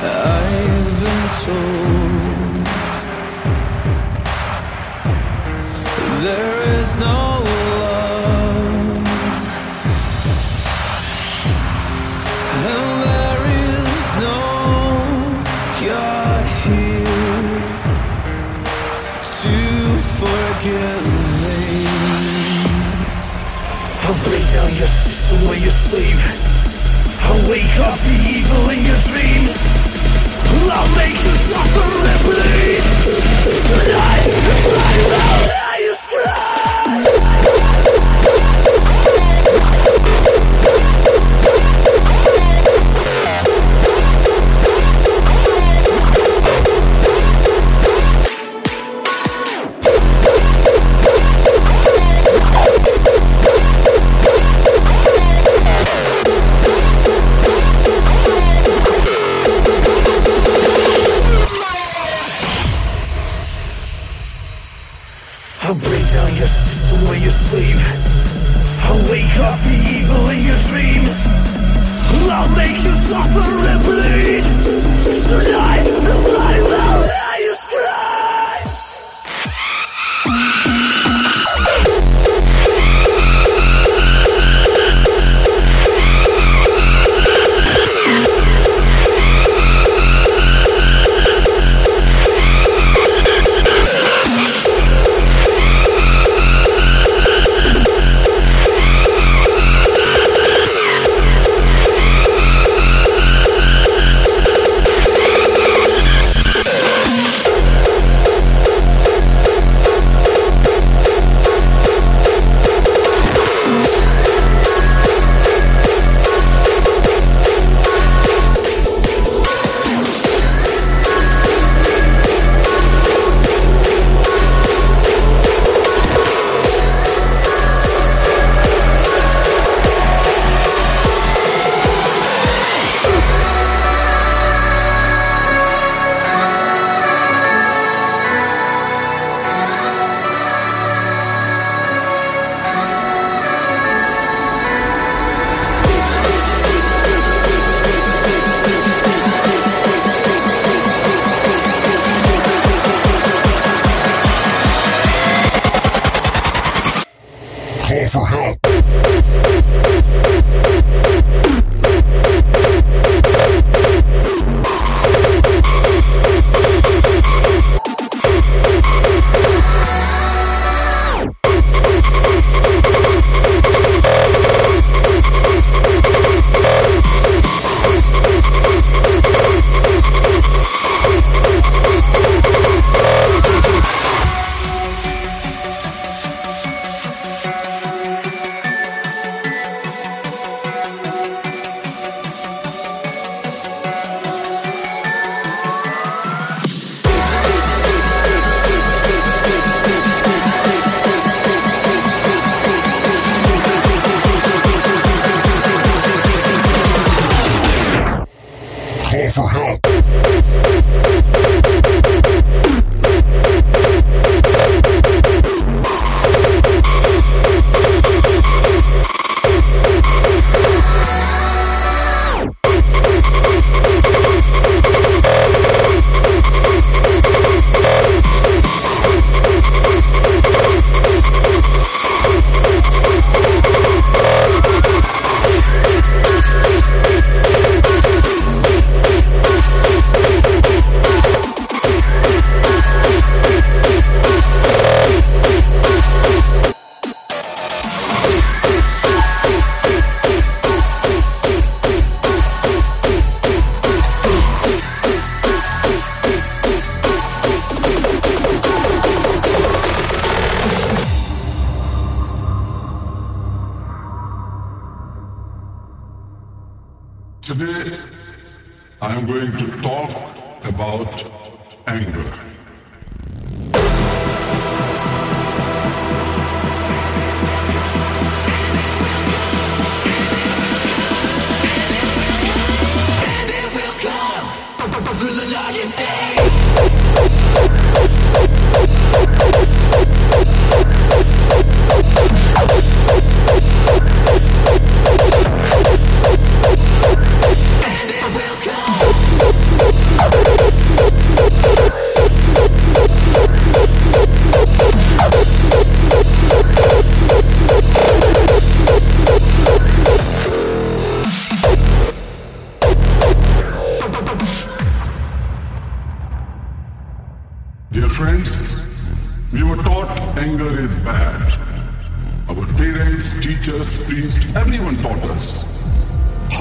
I've been told there is no love, and there is no God here to forgive me. I'll break down your system when you sleep. I'll wake up the evil in your dreams. I'll make you suffer and bleed. Tonight, I will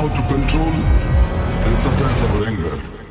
how to control and suppress our anger.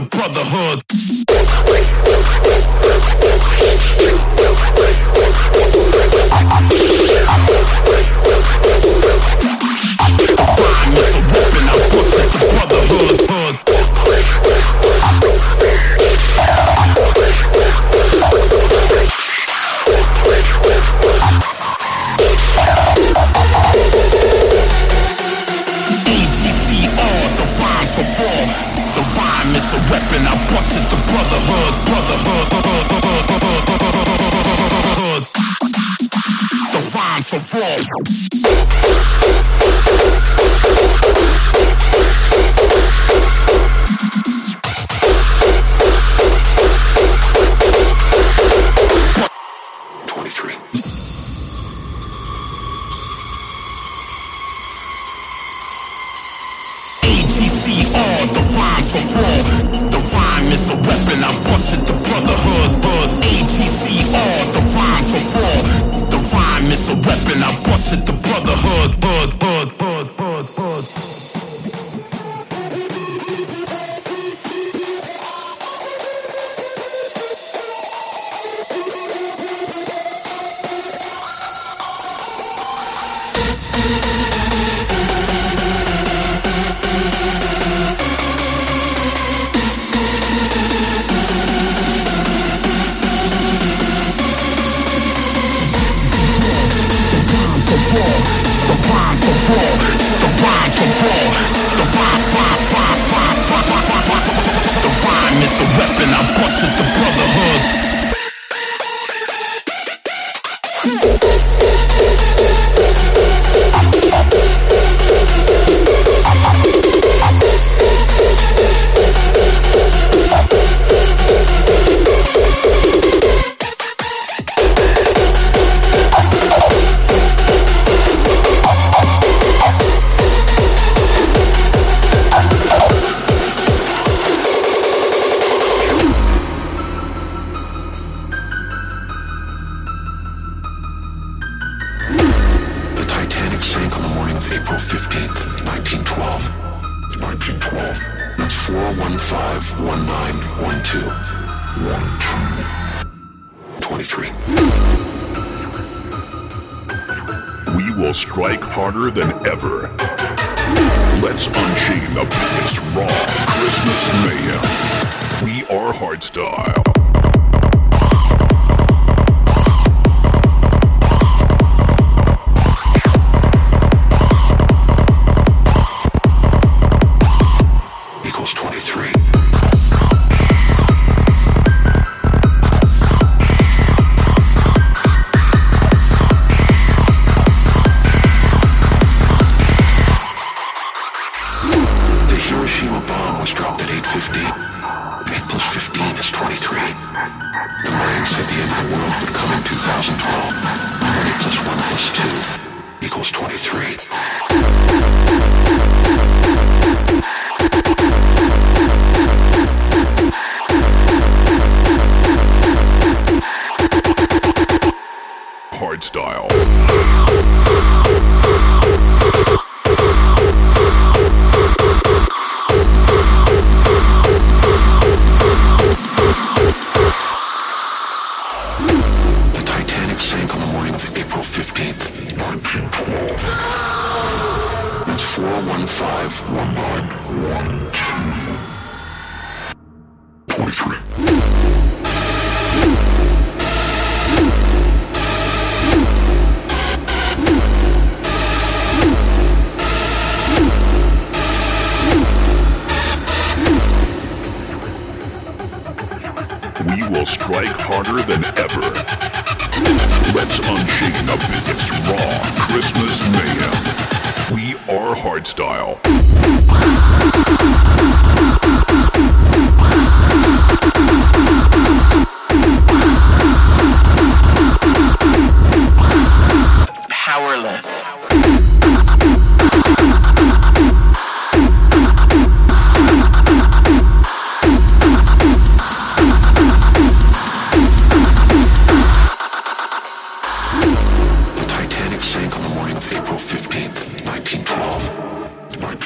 Brotherhood.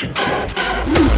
Música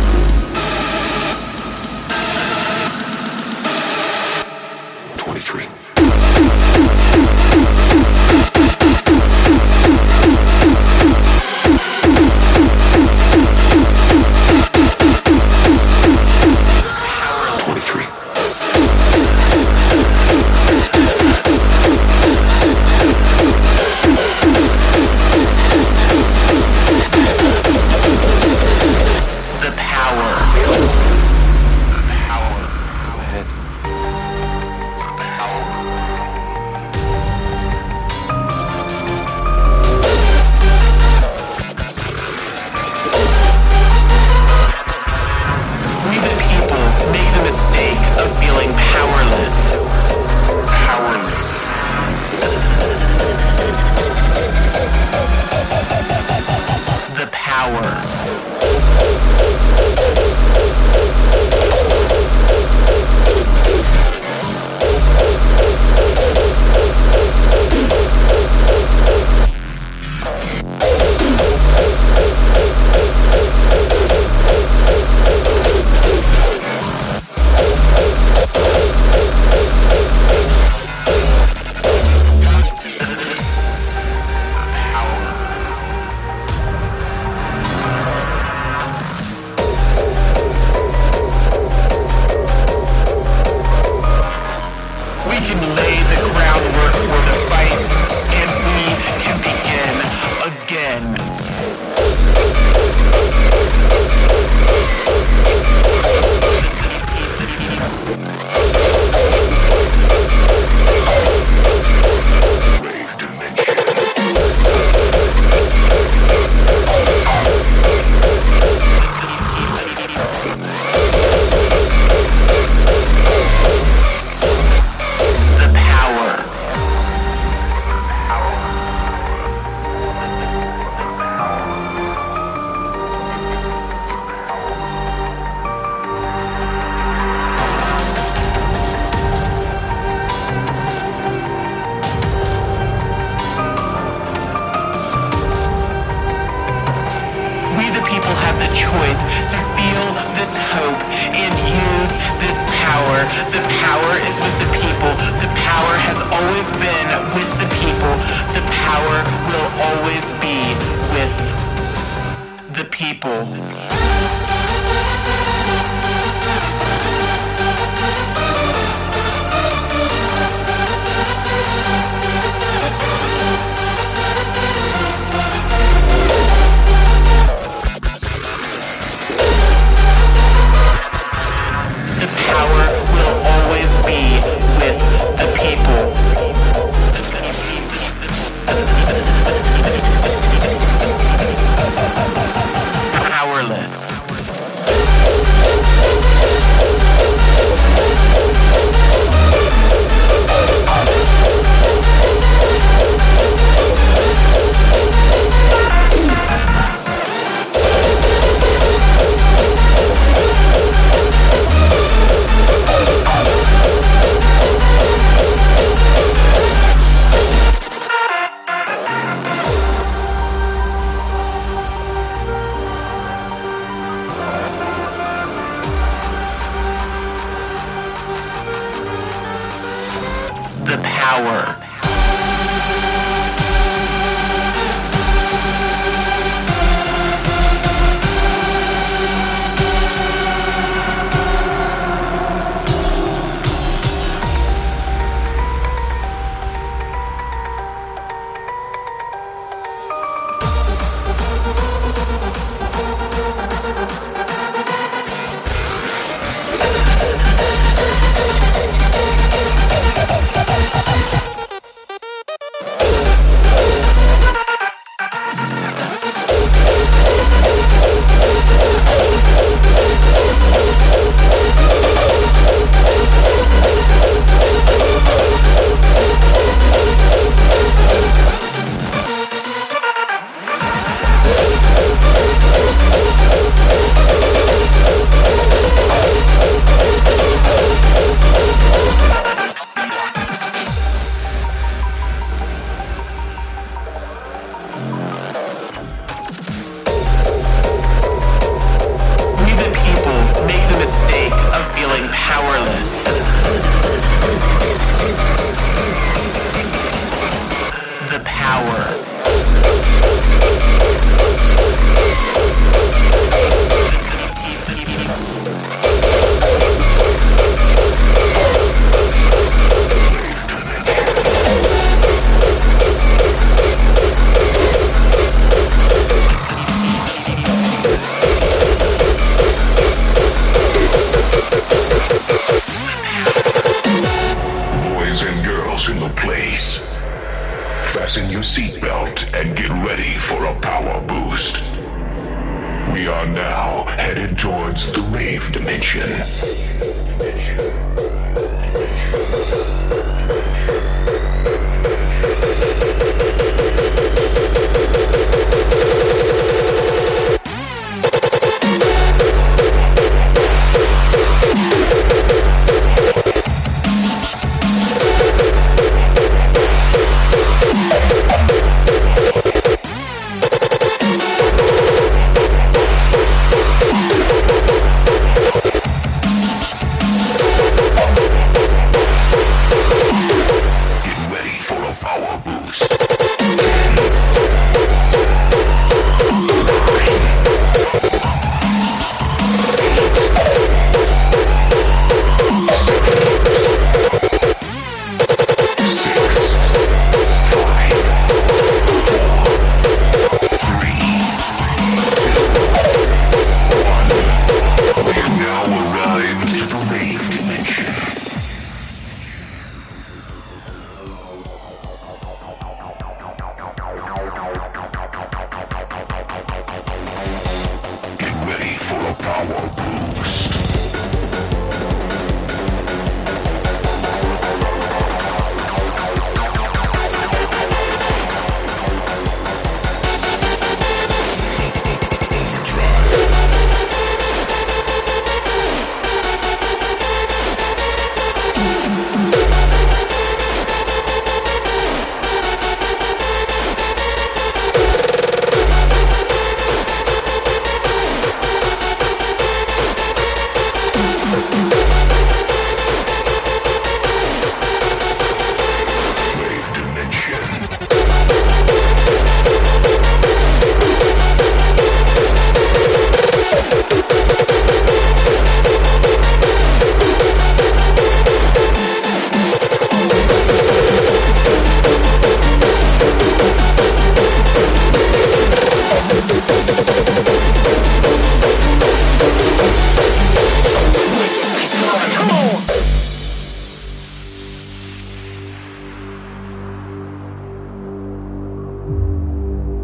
people.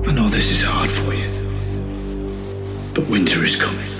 I know this is hard for you, but winter is coming.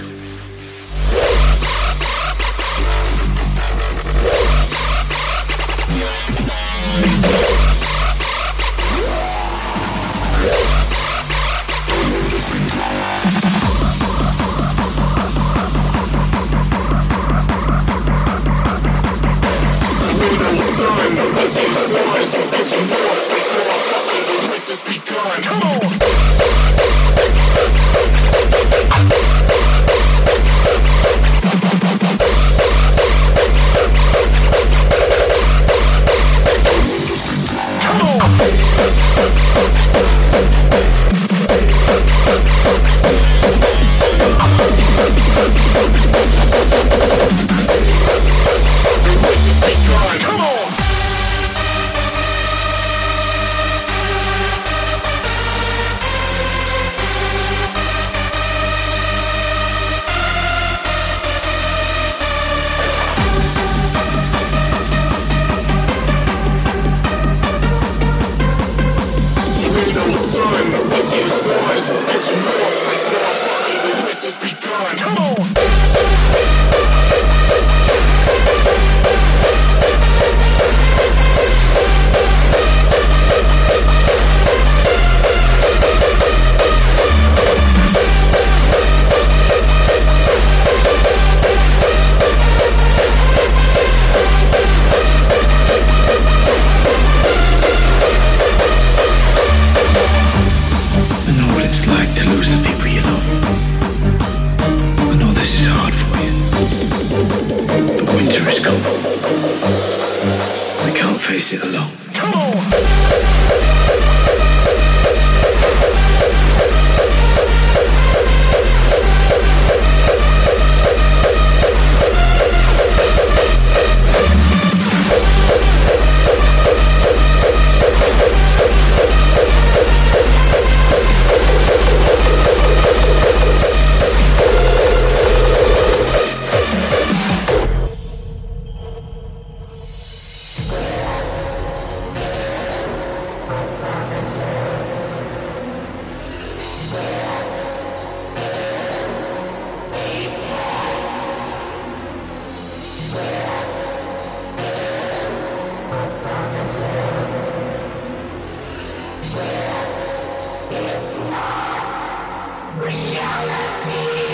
is not reality.